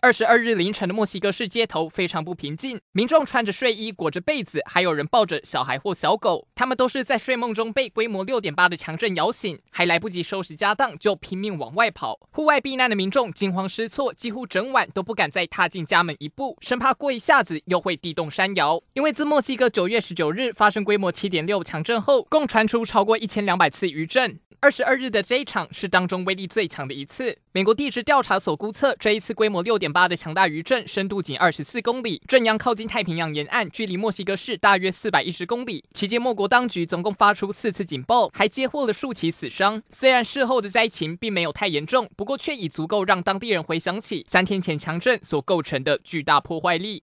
二十二日凌晨的墨西哥市街头非常不平静，民众穿着睡衣裹着被子，还有人抱着小孩或小狗，他们都是在睡梦中被规模六点八的强震摇醒，还来不及收拾家当就拼命往外跑。户外避难的民众惊慌失措，几乎整晚都不敢再踏进家门一步，生怕过一下子又会地动山摇。因为自墨西哥九月十九日发生规模七点六强震后，共传出超过一千两百次余震。二十二日的这一场是当中威力最强的一次。美国地质调查所估测，这一次规模六点八的强大余震，深度仅二十四公里，震央靠近太平洋沿岸，距离墨西哥市大约四百一十公里。期间，莫国当局总共发出四次警报，还接获了数起死伤。虽然事后的灾情并没有太严重，不过却已足够让当地人回想起三天前强震所构成的巨大破坏力。